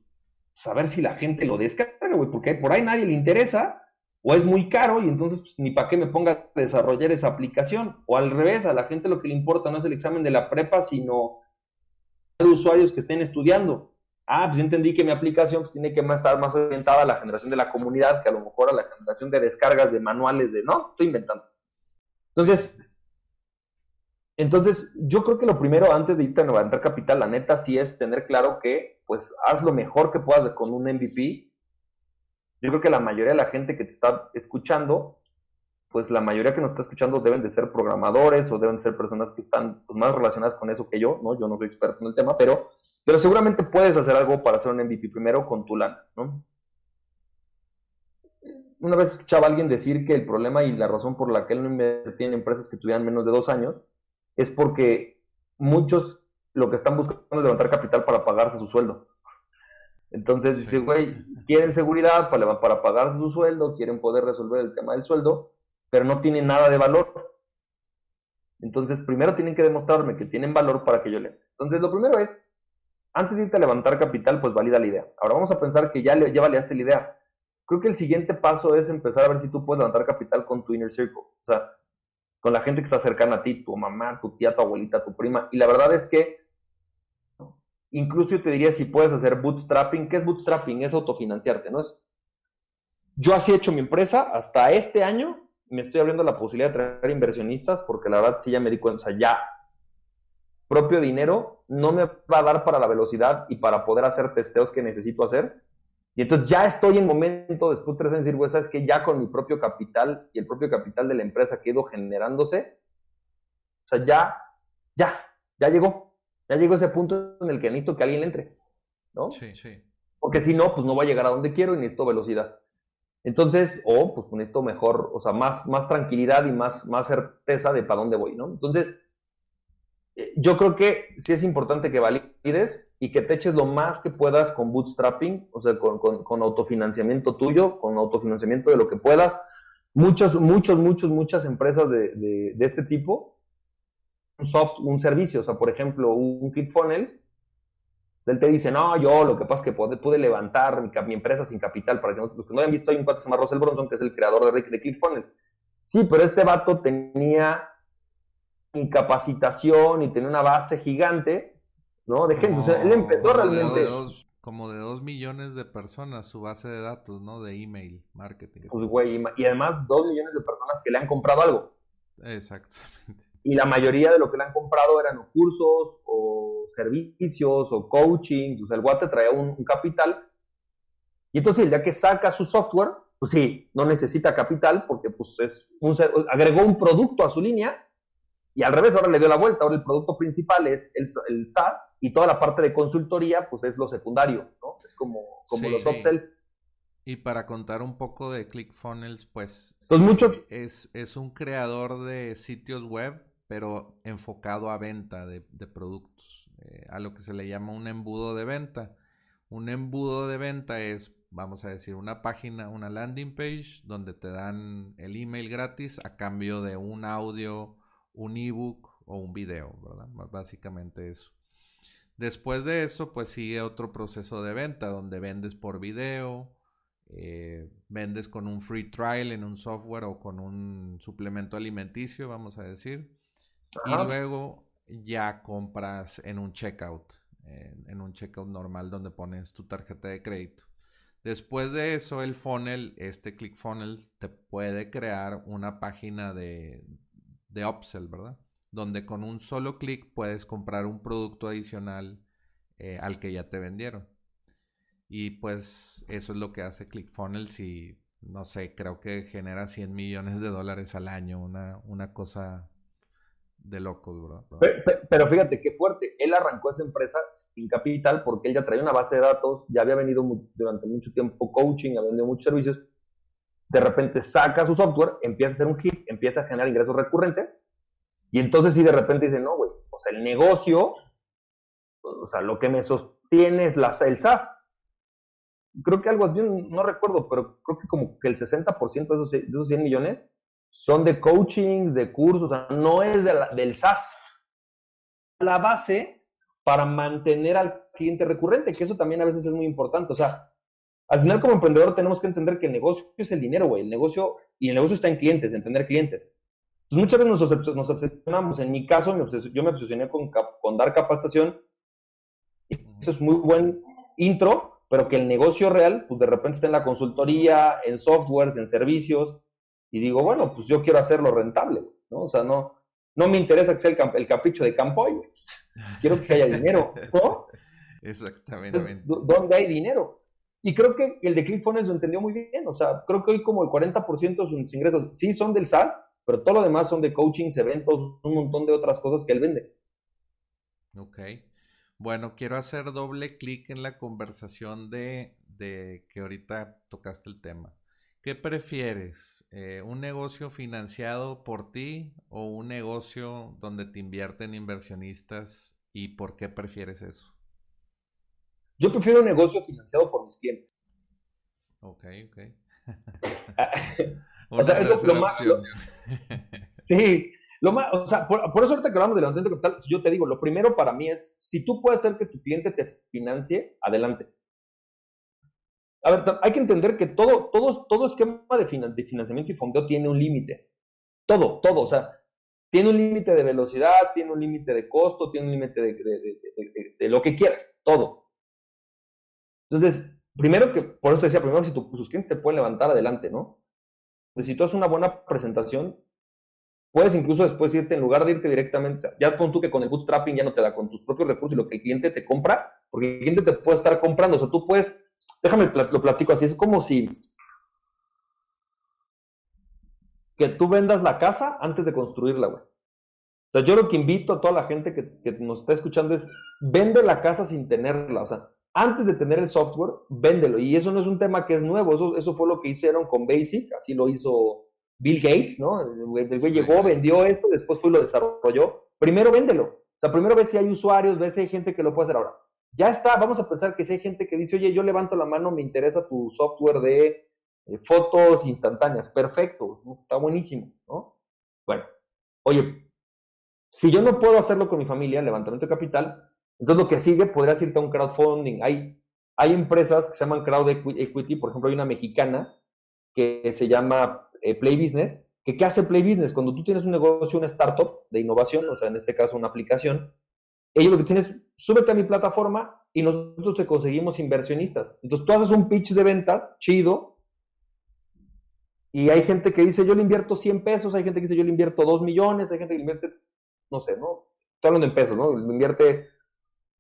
saber si la gente lo descarga, güey, porque por ahí nadie le interesa, o es muy caro y entonces pues, ni para qué me ponga a desarrollar esa aplicación. O al revés, a la gente lo que le importa no es el examen de la prepa, sino los usuarios que estén estudiando. Ah, pues yo entendí que mi aplicación pues, tiene que estar más orientada a la generación de la comunidad que a lo mejor a la generación de descargas de manuales de, no, estoy inventando. Entonces, entonces, yo creo que lo primero antes de irte a levantar capital, la neta, sí es tener claro que, pues, haz lo mejor que puedas con un MVP. Yo creo que la mayoría de la gente que te está escuchando, pues la mayoría que nos está escuchando deben de ser programadores o deben ser personas que están pues, más relacionadas con eso que yo, ¿no? Yo no soy experto en el tema, pero, pero seguramente puedes hacer algo para hacer un MVP primero con tu lana, ¿no? Una vez escuchaba a alguien decir que el problema y la razón por la que él no invertía en empresas que tuvieran menos de dos años es porque muchos lo que están buscando es levantar capital para pagarse su sueldo. Entonces dice, güey, quieren seguridad para, para pagarse su sueldo, quieren poder resolver el tema del sueldo, pero no tienen nada de valor. Entonces, primero tienen que demostrarme que tienen valor para que yo le. Entonces, lo primero es, antes de irte a levantar capital, pues valida la idea. Ahora vamos a pensar que ya, ya validaste la idea. Creo que el siguiente paso es empezar a ver si tú puedes levantar capital con tu inner circle. O sea, con la gente que está cercana a ti, tu mamá, tu tía, tu abuelita, tu prima. Y la verdad es que incluso yo te diría si puedes hacer bootstrapping. ¿Qué es bootstrapping? Es autofinanciarte, ¿no? Yo así he hecho mi empresa hasta este año me estoy abriendo la posibilidad de traer inversionistas porque la verdad sí ya me di cuenta, o sea, ya propio dinero no me va a dar para la velocidad y para poder hacer testeos que necesito hacer. Y entonces ya estoy en momento, después de tres años, de decir, ¿sabes que Ya con mi propio capital y el propio capital de la empresa que ha ido generándose, o sea, ya, ya, ya llegó. Ya llegó ese punto en el que necesito que alguien le entre, ¿no? Sí, sí. Porque si no, pues no va a llegar a donde quiero y necesito velocidad. Entonces, o pues con esto mejor, o sea, más, más tranquilidad y más, más certeza de para dónde voy, ¿no? Entonces, eh, yo creo que sí es importante que valides y que te eches lo más que puedas con bootstrapping, o sea, con, con, autofinanciamiento tuyo, con autofinanciamiento de lo que puedas. Muchos, muchos, muchos, muchas empresas de, de, de este tipo, un soft, un servicio, o sea, por ejemplo, un ClickFunnels, él te dice, no, yo lo que pasa es que pude, levantar mi, empresa sin capital. Para que no, los que no hayan visto, hay un cuate que se llama Russell Bronson, que es el creador de, Rick, de ClickFunnels. Sí, pero este vato tenía incapacitación y tenía una base gigante, ¿no? De gente. o sea, él empezó realmente... como de dos millones de personas su base de datos, ¿no? De email marketing. Pues, güey, y además dos millones de personas que le han comprado algo. Exactamente. Y la mayoría de lo que le han comprado eran cursos o servicios o coaching, o sea, el guate traía un, capital. Y entonces el día que saca su software, pues sí, no necesita capital porque pues es un, agregó un producto a su línea y al revés ahora le dio la vuelta. Ahora el producto principal es el, el SaaS y toda la parte de consultoría pues es lo secundario, ¿no? Es como, como los upsells. Y para contar un poco de ClickFunnels, pues, pues muchos... es, es un creador de sitios web, pero enfocado a venta de, productos. Eh, a lo que se le llama un embudo de venta. Un embudo de venta es, vamos a decir, una página, una landing page donde te dan el email gratis a cambio de un audio, un ebook o un video, ¿verdad? Básicamente eso. Después de eso, pues sigue otro proceso de venta donde vendes por video, eh, vendes con un free trial en un software o con un suplemento alimenticio, vamos a decir. Y luego ya compras en un checkout, en, un checkout normal donde pones tu tarjeta de crédito. Después de eso, el funnel, este ClickFunnels, te puede crear una página de, de upsell, ¿verdad? Donde con un solo clic puedes comprar un producto adicional eh, al que ya te vendieron. Y pues eso es lo que hace ClickFunnels y no sé, creo que genera 100 millones de dólares al año, una, una cosa de loco, ¿verdad? Pero, fíjate qué fuerte. Él arrancó esa empresa sin capital porque él ya traía una base de datos, ya había venido durante mucho tiempo coaching, había vendido muchos servicios. De repente saca su software, empieza a hacer un hit, empieza a generar ingresos recurrentes. Y entonces, si de repente dice, no, güey, o sea, el negocio, o sea, lo que me sostiene es la, el SaaS. Creo que algo, yo no recuerdo, pero creo que como que el 60% de esos, de esos 100 millones son de coachings, de cursos, o sea, no es del SaaS. La base para mantener al cliente recurrente, que eso también a veces es muy importante. O sea, al final como emprendedor tenemos que entender que el negocio es el dinero, güey. El negocio, y el negocio está en clientes, en tener clientes. Entonces muchas veces nos, obsesionamos. En mi caso, yo me obsesioné con, con dar capacitación. Eso es muy buen intro, pero que el negocio real, pues de repente está en la consultoría, en softwares, en servicios y digo, bueno, pues yo quiero hacerlo rentable, ¿no? O sea, no, no me interesa que sea el, capricho de Campoy, Quiero que haya dinero, ¿no? Exactamente. ¿Dónde hay dinero? Y creo que el de ClickFunnels lo entendió muy bien. O sea, creo que hoy como el 40% de sus ingresos sí son del SaaS, pero todo lo demás son de coachings, eventos, un montón de otras cosas que él vende. Ok. Bueno, quiero hacer doble clic en la conversación de, de, que ahorita tocaste el tema. ¿Qué prefieres? Eh, ¿Un negocio financiado por ti o un negocio donde te invierten inversionistas? ¿Y por qué prefieres eso? Yo prefiero un negocio financiado por mis clientes. Ok, ok. o sea, es lo, más. sí, lo más, o sea, por, eso ahorita que hablamos de levantamiento capital, yo te digo, lo primero para mí es, si tú puedes hacer que tu cliente te financie, adelante. A ver, hay que entender que todo, todo, todo esquema de, financiamiento y fondeo tiene un límite. Todo, todo, o sea, tiene un límite de velocidad, tiene un límite de costo, tiene un límite de, de, lo que quieras, todo. Entonces, primero que, por eso te decía, primero si tus clientes te pueden levantar adelante, ¿no? Pues si tú haces una buena presentación, puedes incluso después irte, en lugar de irte directamente, ya con tú que con el bootstrapping ya no te da, con tus propios recursos y lo que el cliente te compra, porque el cliente te puede estar comprando, o sea, tú puedes, déjame lo platico así, es como si que tú vendas la casa antes de construirla, güey. O sea, yo lo que invito a toda la gente que, que nos está escuchando es, vende la casa sin tenerla, o sea, antes de tener el software, véndelo. Y eso no es un tema que es nuevo, eso, eso fue lo que hicieron con Basic, así lo hizo Bill Gates, ¿no? El güey llegó, vendió esto, después fue y lo desarrolló. Primero véndelo. O sea, primero ve si hay usuarios, ve si hay gente que lo puede hacer ahora. Ya está, vamos a pensar que si hay gente que dice, oye, yo levanto la mano, me interesa tu software de eh, fotos instantáneas. Perfecto, está buenísimo, ¿no? Bueno, oye, si yo no puedo hacerlo con mi familia, levantamiento de capital, entonces lo que sigue podría irte a un crowdfunding. Hay, hay empresas que se llaman crowd equity, por ejemplo hay una mexicana que se llama eh, Play Business, que ¿qué hace Play Business? Cuando tú tienes un negocio, una startup de innovación, o sea, en este caso una aplicación, ellos lo que tienes es, súbete a mi plataforma y nosotros te conseguimos inversionistas. Entonces tú haces un pitch de ventas, chido, y hay gente que dice, yo le invierto 100 pesos, hay gente que dice, yo le invierto 2 millones, hay gente que le invierte, no sé, ¿no? Estoy hablando en pesos, ¿no? Le invierte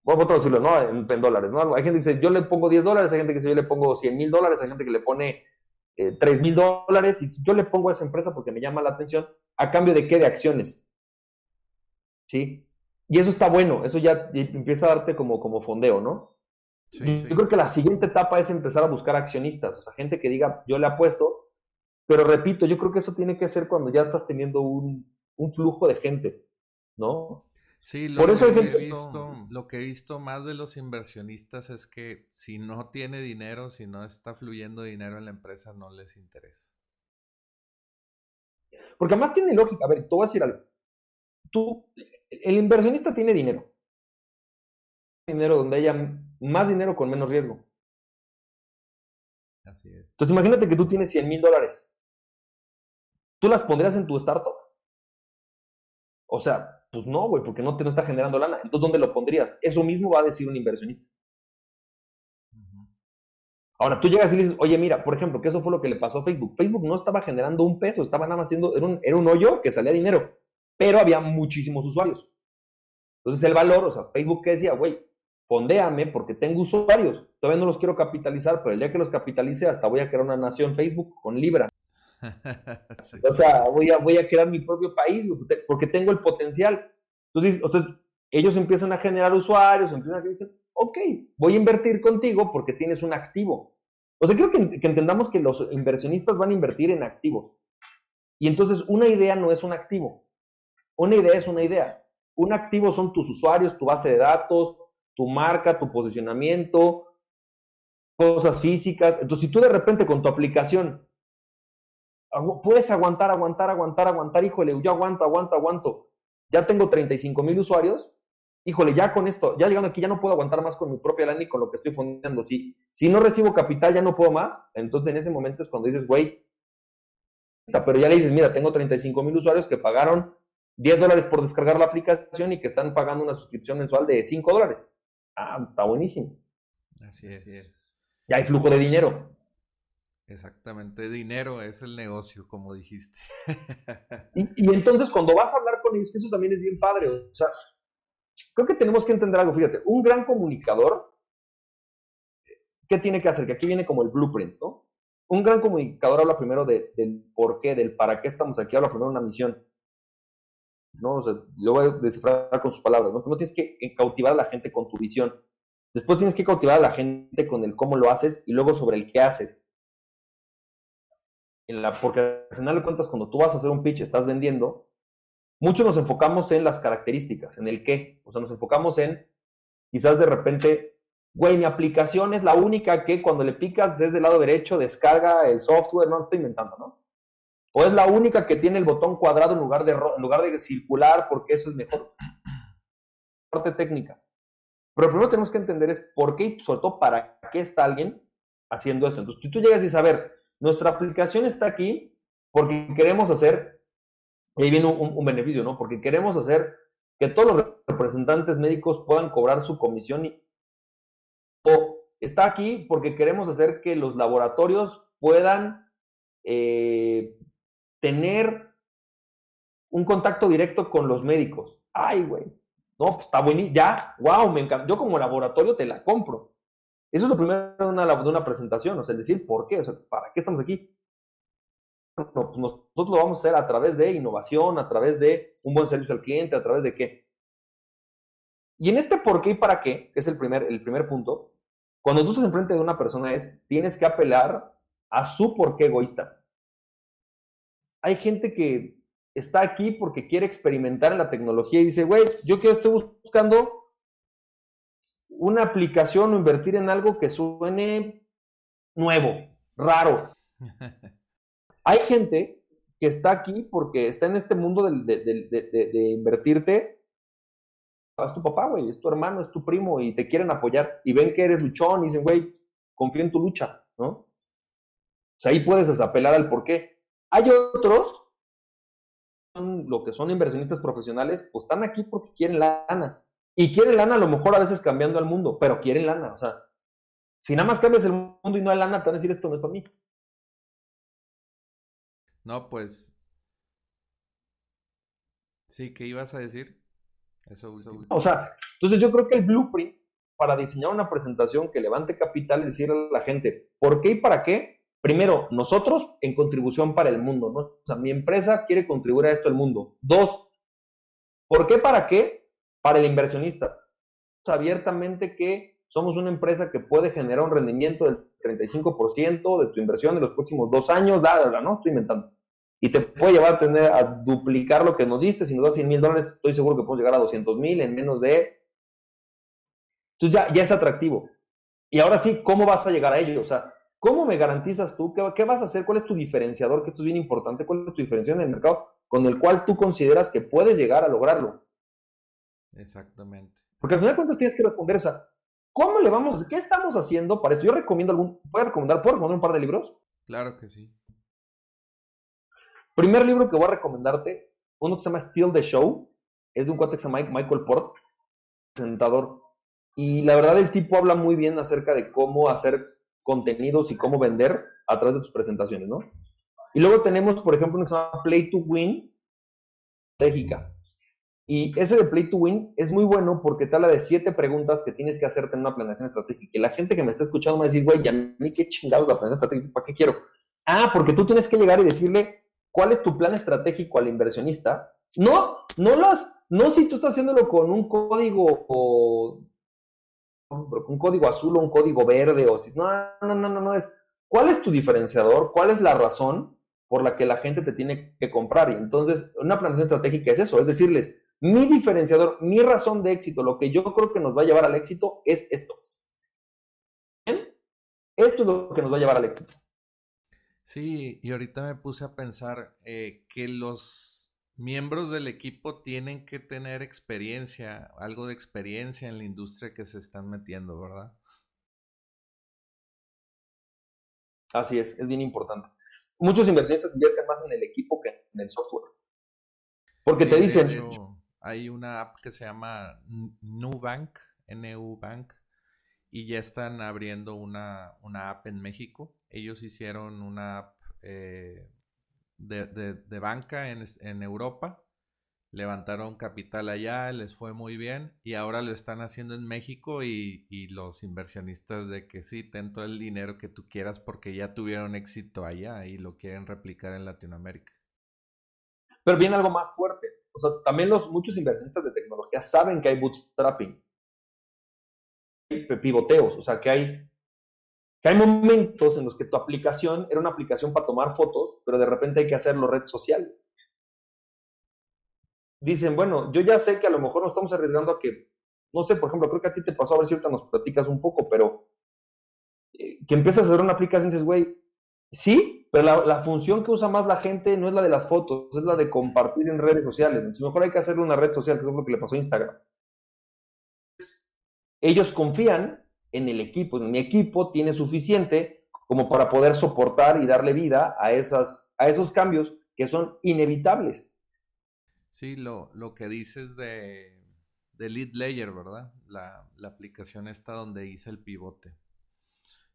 Vamos a decirlo, ¿no? En, dólares, ¿no? Hay gente que dice, yo le pongo 10 dólares, hay gente que dice, yo le pongo 100 mil dólares, hay gente que le pone eh, 3 mil dólares, y yo le pongo a esa empresa porque me llama la atención, ¿a cambio de qué? De acciones. ¿Sí? Y eso está bueno, eso ya empieza a darte como, como fondeo, ¿no? Sí, yo creo que la siguiente etapa es empezar a buscar accionistas, o sea, gente que diga, yo le apuesto, pero repito, yo creo que eso tiene que ser cuando ya estás teniendo un, un flujo de gente, ¿no? Sí, lo, que he visto, lo que he visto más de los inversionistas es que si no tiene dinero, si no está fluyendo dinero en la empresa, no les interesa. Porque además tiene lógica. A ver, te voy a decir algo. Tú, el inversionista tiene dinero. Dinero donde haya más dinero con menos riesgo. Así es. Entonces imagínate que tú tienes 100 mil dólares. ¿Tú las pondrías en tu startup? O sea, pues no, güey, porque no te no está generando lana. Entonces, ¿dónde lo pondrías? Eso mismo va a decir un inversionista. Ahora, tú llegas y le dices, oye, mira, por ejemplo, que eso fue lo que le pasó a Facebook. Facebook no estaba generando un peso, estaba nada más haciendo, era un, era un hoyo que salía dinero, pero había muchísimos usuarios. Entonces, el valor, o sea, Facebook que decía, güey, fondéame porque tengo usuarios. Todavía no los quiero capitalizar, pero el día que los capitalice, hasta voy a crear una nación Facebook con Libra. O sea, voy a, voy a crear mi propio país porque tengo el potencial. Entonces, entonces, ellos empiezan a generar usuarios, empiezan a decir, ok, voy a invertir contigo porque tienes un activo. O sea, creo que, que entendamos que los inversionistas van a invertir en activos. Y entonces una idea no es un activo. Una idea es una idea. Un activo son tus usuarios, tu base de datos, tu marca, tu posicionamiento, cosas físicas. Entonces, si tú de repente con tu aplicación puedes aguantar, aguantar, aguantar, aguantar, híjole, yo aguanto, aguanto, aguanto. Ya tengo 35 mil usuarios, híjole, ya con esto, ya llegando aquí, ya no puedo aguantar más con mi propia lana y con lo que estoy fondeando. Si, si no recibo capital, ya no puedo más. Entonces, en ese momento es cuando dices, güey, pero ya le dices, mira, tengo 35 mil usuarios que pagaron 10 dólares por descargar la aplicación y que están pagando una suscripción mensual de 5 dólares. Ah, está buenísimo. Así es. Así es. Ya hay flujo de dinero. Exactamente, dinero es el negocio, como dijiste. y, entonces cuando vas a hablar con ellos, que eso también es bien padre, o sea, creo que tenemos que entender algo, fíjate, un gran comunicador ¿qué tiene que hacer? Que aquí viene como el blueprint, ¿no? Un gran comunicador habla primero del por qué, del para qué estamos aquí, habla primero de una misión. ¿No? O sea, lo voy a descifrar con sus palabras, ¿no? Primero tienes que cautivar a la gente con tu visión. Después tienes que cautivar a la gente con el cómo lo haces y luego sobre el qué haces. En la, porque al final de cuentas, cuando tú vas a hacer un pitch, estás vendiendo, muchos nos enfocamos en las características, en el qué. O sea, nos enfocamos en quizás de repente, güey, mi aplicación es la única que cuando le picas desde el lado derecho descarga el software, no estoy inventando, ¿no? O es la única que tiene el botón cuadrado en lugar de, en lugar de circular porque eso es mejor. Parte técnica. Pero primero tenemos que entender es por qué y sobre todo para qué está alguien haciendo esto. Entonces, si tú llegas y dices, a ver, nuestra aplicación está aquí porque queremos hacer, y ahí viene un, beneficio, ¿no? Porque queremos hacer que todos los representantes médicos puedan cobrar su comisión o está aquí porque queremos hacer que los laboratorios puedan eh, tener un contacto directo con los médicos. Ay, güey. No, pues está buenísimo. Ya, wow, me encanta. Yo como laboratorio te la compro. Eso es lo primero de una, una presentación, o sea, el decir por qué, o sea, ¿para qué estamos aquí? Pues nosotros lo vamos a hacer a través de innovación, a través de un buen servicio al cliente, a través de qué. Y en este por qué y para qué, que es el primer, el primer punto, cuando tú estás enfrente de una persona es, tienes que apelar a su por qué egoísta hay gente que está aquí porque quiere experimentar en la tecnología y dice, güey, yo quiero, estoy buscando una aplicación o invertir en algo que suene nuevo, raro. hay gente que está aquí porque está en este mundo de, invertirte. Es tu papá, güey, es tu hermano, es tu primo y te quieren apoyar y ven que eres luchón y dicen, güey, confío en tu lucha, ¿no? O sea, ahí puedes apelar al por qué. Hay otros, lo que son inversionistas profesionales, pues están aquí porque quieren lana. Y quieren lana a lo mejor a veces cambiando al mundo, pero quieren lana. O sea, si nada más cambias el mundo y no hay lana, te van a decir esto no es para mí. No, pues. Sí, ¿qué ibas a decir? Eso, O sea, entonces yo creo que el blueprint para diseñar una presentación que levante capital es decirle a la gente por qué y para qué Primero, nosotros en contribución para el mundo. O sea, mi empresa quiere contribuir a esto al mundo. Dos, ¿por qué para qué? Para el inversionista. Abiertamente que somos una empresa que puede generar un rendimiento del 35% de tu inversión en los próximos dos años, bla, ¿no? Estoy inventando. Y te puede llevar a tener a duplicar lo que nos diste. Si nos das 100 mil dólares, estoy seguro que podemos llegar a 200 mil en menos de... Entonces ya, ya es atractivo. Y ahora sí, ¿cómo vas a llegar a ello? O sea, ¿Cómo me garantizas tú? ¿Qué, vas a hacer? ¿Cuál es tu diferenciador? Que esto es bien importante. ¿Cuál es tu diferenciación en el mercado con el cual tú consideras que puedes llegar a lograrlo? Exactamente. Porque al final de cuentas tienes que responder, o sea, ¿cómo le vamos? ¿Qué estamos haciendo para esto? Yo recomiendo algún, ¿puedo recomendar, ¿puedo recomendar un par de libros? Claro que sí. Primer libro que voy a recomendarte, uno que se llama Steal the Show, es de un cuate que se llama Michael Port, presentador. Y la verdad el tipo habla muy bien acerca de cómo hacer contenidos y cómo vender a través de tus presentaciones, ¿no? Y luego tenemos, por ejemplo, un que se llama Play to Win estratégica. Y ese de Play to Win es muy bueno porque te habla de siete preguntas que tienes que hacerte en una planeación estratégica. Y la gente que me está escuchando me va a decir, güey, ya ni qué chingados la planeación estratégica, ¿para qué quiero? Ah, porque tú tienes que llegar y decirle cuál es tu plan estratégico al inversionista. No, no las, no si tú estás haciéndolo con un código o un código azul o un código verde, o si, no, no, no, no, no, es cuál es tu diferenciador, cuál es la razón por la que la gente te tiene que comprar. Y entonces, una planeación estratégica es eso, es decirles, mi diferenciador, mi razón de éxito, lo que yo creo que nos va a llevar al éxito es esto. Esto es lo que nos va a llevar al éxito. Sí, y ahorita me puse a pensar eh, que los miembros del equipo tienen que tener experiencia, algo de experiencia en la industria que se están metiendo, ¿verdad? Así es, es bien importante. Muchos inversionistas invierten más en el equipo que en el software. Porque te dicen... hay una app que se llama Nubank, Bank, y ya están abriendo una, una app en México. Ellos hicieron una app eh, de, banca en, Europa levantaron capital allá, les fue muy bien y ahora lo están haciendo en México y, los inversionistas de que sí, ten todo el dinero que tú quieras porque ya tuvieron éxito allá y lo quieren replicar en Latinoamérica. Pero viene algo más fuerte. O sea, también los muchos inversionistas de tecnología saben que hay bootstrapping, pivoteos, o sea, que hay, que hay momentos en los que tu aplicación era una aplicación para tomar fotos, pero de repente hay que hacerlo red social dicen, bueno, yo ya sé que a lo mejor nos estamos arriesgando a que, no sé, por ejemplo, creo que a ti te pasó, a ver si ahorita nos platicas un poco, pero eh, que empiezas a hacer una aplicación y dices, güey, sí, pero la, función que usa más la gente no es la de las fotos, es la de compartir en redes sociales. Entonces, mejor hay que hacerle una red social, que es lo que le pasó a Instagram. Ellos confían en el equipo, en mi equipo tiene suficiente como para poder soportar y darle vida a, esas, a esos cambios que son inevitables. Sí, lo, lo que dices de, de Lead Layer, ¿verdad? La, la, aplicación está donde hice el pivote.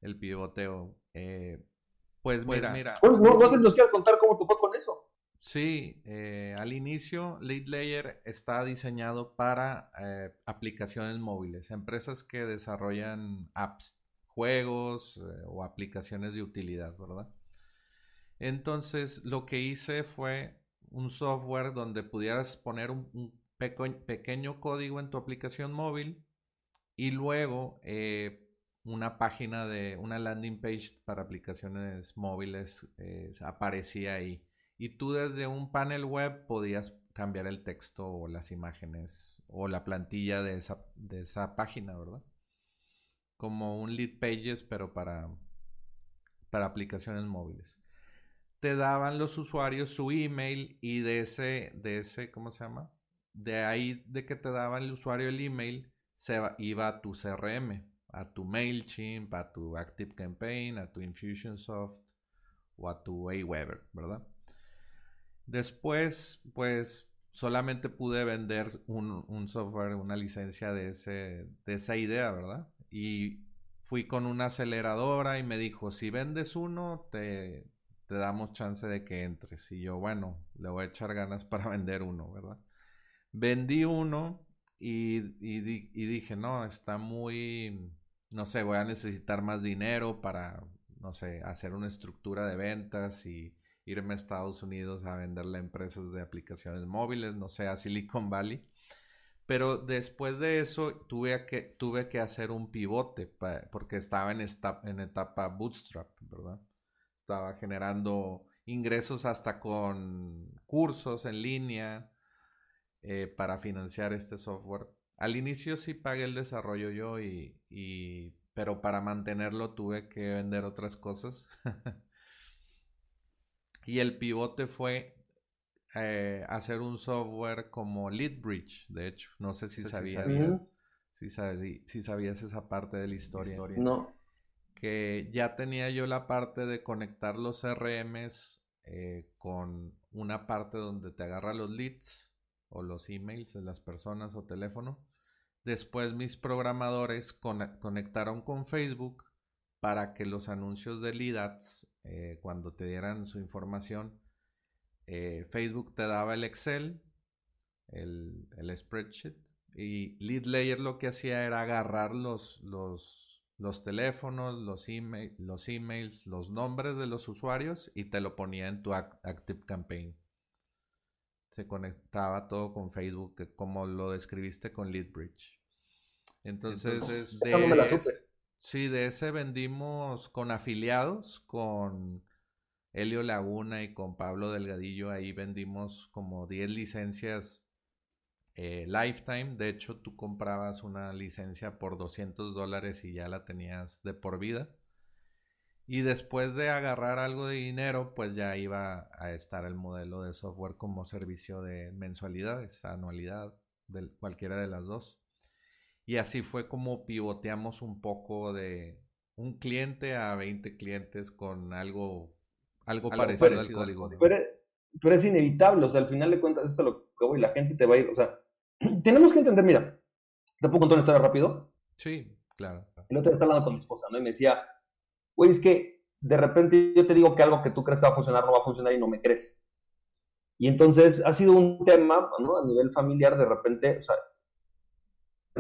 El pivoteo. Eh, pues, pues mira. mira ¿No, nos quieres contar cómo tú fue con eso? Sí, eh, al inicio Lead Layer está diseñado para eh, aplicaciones móviles, empresas que desarrollan apps, juegos o aplicaciones de utilidad, ¿verdad? Entonces lo que hice fue un software donde pudieras poner un, pequeño código en tu aplicación móvil y luego eh, una página de una landing page para aplicaciones móviles eh, aparecía ahí. Y tú desde un panel web podías cambiar el texto o las imágenes o la plantilla de esa, de esa página, ¿verdad? Como un lead pages, pero para, para aplicaciones móviles te daban los usuarios su email y de ese, de ese, ¿cómo se llama? De ahí de que te daban el usuario el email, se iba a tu CRM, a tu MailChimp, a tu ActiveCampaign, a tu Infusionsoft o a tu Aweber, ¿verdad? Después, pues solamente pude vender un, un, software, una licencia de, ese, de esa idea, ¿verdad? Y fui con una aceleradora y me dijo, si vendes uno, te, te damos chance de que entres. Y yo, bueno, le voy a echar ganas para vender uno, ¿verdad? Vendí uno y, dije, no, está muy, no sé, voy a necesitar más dinero para, no sé, hacer una estructura de ventas y irme a Estados Unidos a venderle a empresas de aplicaciones móviles, no sé, a Silicon Valley. Pero después de eso tuve que, tuve que hacer un pivote porque estaba en, en etapa bootstrap, ¿verdad? estaba generando ingresos hasta con cursos en línea eh, para financiar este software. Al inicio sí pagué el desarrollo yo y, pero para mantenerlo tuve que vender otras cosas. y el pivote fue eh, hacer un software como LeadBridge, de hecho. No sé si sabías, si, si, sabías esa parte de la historia. No que ya tenía yo la parte de conectar los CRMs eh, con una parte donde te agarra los leads o los emails de las personas o teléfono. Después mis programadores conectaron con Facebook para que los anuncios de lead ads, eh, cuando te dieran su información, eh, Facebook te daba el Excel, el, el spreadsheet, y Lead Layer lo que hacía era agarrar los, los los teléfonos, los, email, los emails, los nombres de los usuarios y te lo ponía en tu Active Campaign. Se conectaba todo con Facebook, como lo describiste con LeadBridge. Entonces, de sí, de ese vendimos con afiliados, con Helio Laguna y con Pablo Delgadillo. Ahí vendimos como 10 licencias eh, lifetime. De hecho, tú comprabas una licencia por 200 dólares y ya la tenías de por vida. Y después de agarrar algo de dinero, pues ya iba a estar el modelo de software como servicio de mensualidades, anualidad, de cualquiera de las dos. Y así fue como pivoteamos un poco de un cliente a 20 clientes con algo, algo, parecido, al código. Pero, es inevitable, o sea, al final de cuentas, esto es lo que voy, la gente te va a ir, o sea, tenemos que entender, mira, ¿te puedo contar una historia rápido? Sí, claro. El otro día estaba hablando con mi esposa, ¿no? Y me decía, güey, es que de repente yo te digo que algo que tú crees que va a funcionar no va a funcionar y no me crees. Y entonces ha sido un tema, ¿no? A nivel familiar, de repente, o sea,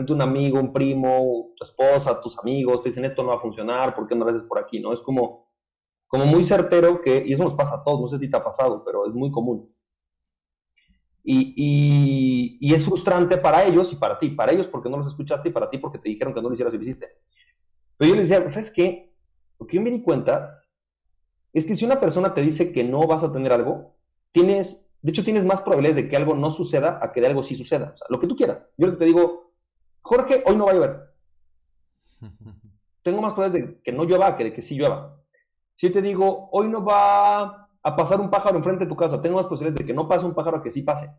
un amigo, un primo, tu esposa, tus amigos, te dicen esto no va a funcionar, ¿por qué no lo haces por aquí? ¿No? Es como, como muy certero que, y eso nos pasa a todos, no sé si te ha pasado, pero es muy común. Y, y, es frustrante para ellos y para ti. Para ellos porque no los escuchaste y para ti porque te dijeron que no lo hicieras y lo hiciste. Pero yo les decía, ¿sabes qué? Lo que yo me di cuenta es que si una persona te dice que no vas a tener algo, tienes, de hecho tienes más probabilidades de que algo no suceda a que de algo sí suceda. O sea, lo que tú quieras. Yo te digo, Jorge, hoy no va a llover. Tengo más probabilidades de que no llueva que de que sí llueva. Si te digo, hoy no va a pasar un pájaro enfrente de tu casa, tengo más posibilidades de que no pase un pájaro que sí pase.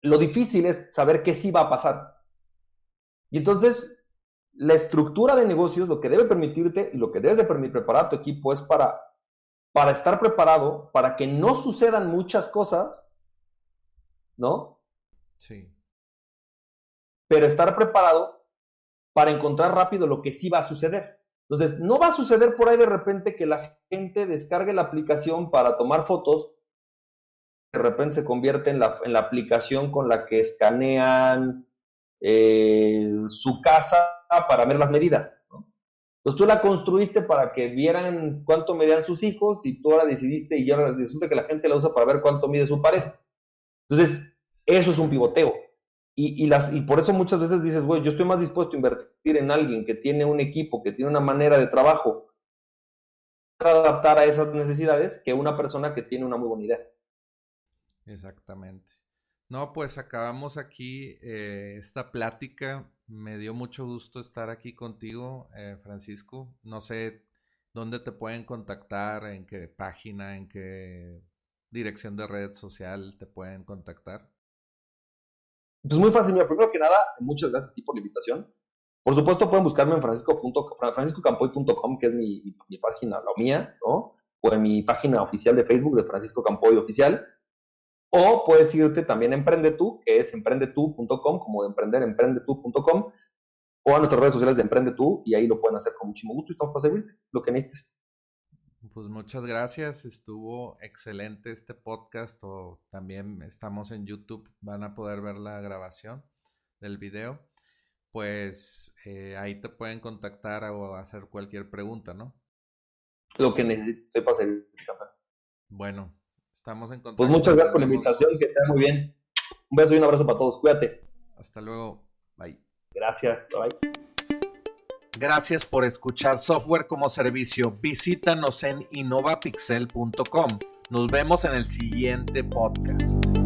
Lo difícil es saber qué sí va a pasar. Y entonces, la estructura de negocios, lo que debe permitirte y lo que debes de permitir preparar a tu equipo es para, para estar preparado, para que no sucedan muchas cosas, ¿no? Sí. Pero estar preparado para encontrar rápido lo que sí va a suceder. Entonces, no va a suceder por ahí de repente que la gente descargue la aplicación para tomar fotos, de repente se convierte en la, en la aplicación con la que escanean eh, su casa para ver las medidas. Entonces tú la construiste para que vieran cuánto medían sus hijos y tú ahora decidiste y ahora resulta que la gente la usa para ver cuánto mide su pareja. Entonces, eso es un pivoteo. Y, las, y por eso muchas veces dices, güey, yo estoy más dispuesto a invertir en alguien que tiene un equipo, que tiene una manera de trabajo para adaptar a esas necesidades que una persona que tiene una muy buena idea. Exactamente. No, pues acabamos aquí eh, esta plática. Me dio mucho gusto estar aquí contigo, eh, Francisco. No sé dónde te pueden contactar, en qué página, en qué dirección de red social te pueden contactar. Pues muy fácil, mira, primero que nada, muchas gracias a ti por la invitación. Por supuesto, pueden buscarme en franciscocampoy.com, que es mi, página, la mía, ¿no? O en mi página oficial de Facebook de Francisco Campoy Oficial. O puedes irte también a Emprende Tú, que es emprendetu.com, como de emprender, emprendetu.com, o a nuestras redes sociales de Emprende Tú, y ahí lo pueden hacer con muchísimo gusto y estamos para servirte, lo que necesites. Pues muchas gracias, estuvo excelente este podcast o también estamos en YouTube, van a poder ver la grabación del video. Pues eh, ahí te pueden contactar o hacer cualquier pregunta, ¿no? Lo que necesites, estoy para servir. Bueno, estamos en contacto. Pues muchas gracias por la invitación, que te muy bien. Un beso y un abrazo para todos, cuídate. Hasta luego, bye. Gracias, bye. Gracias por escuchar Software como Servicio. Visítanos en innovapixel.com. Nos vemos en el siguiente podcast.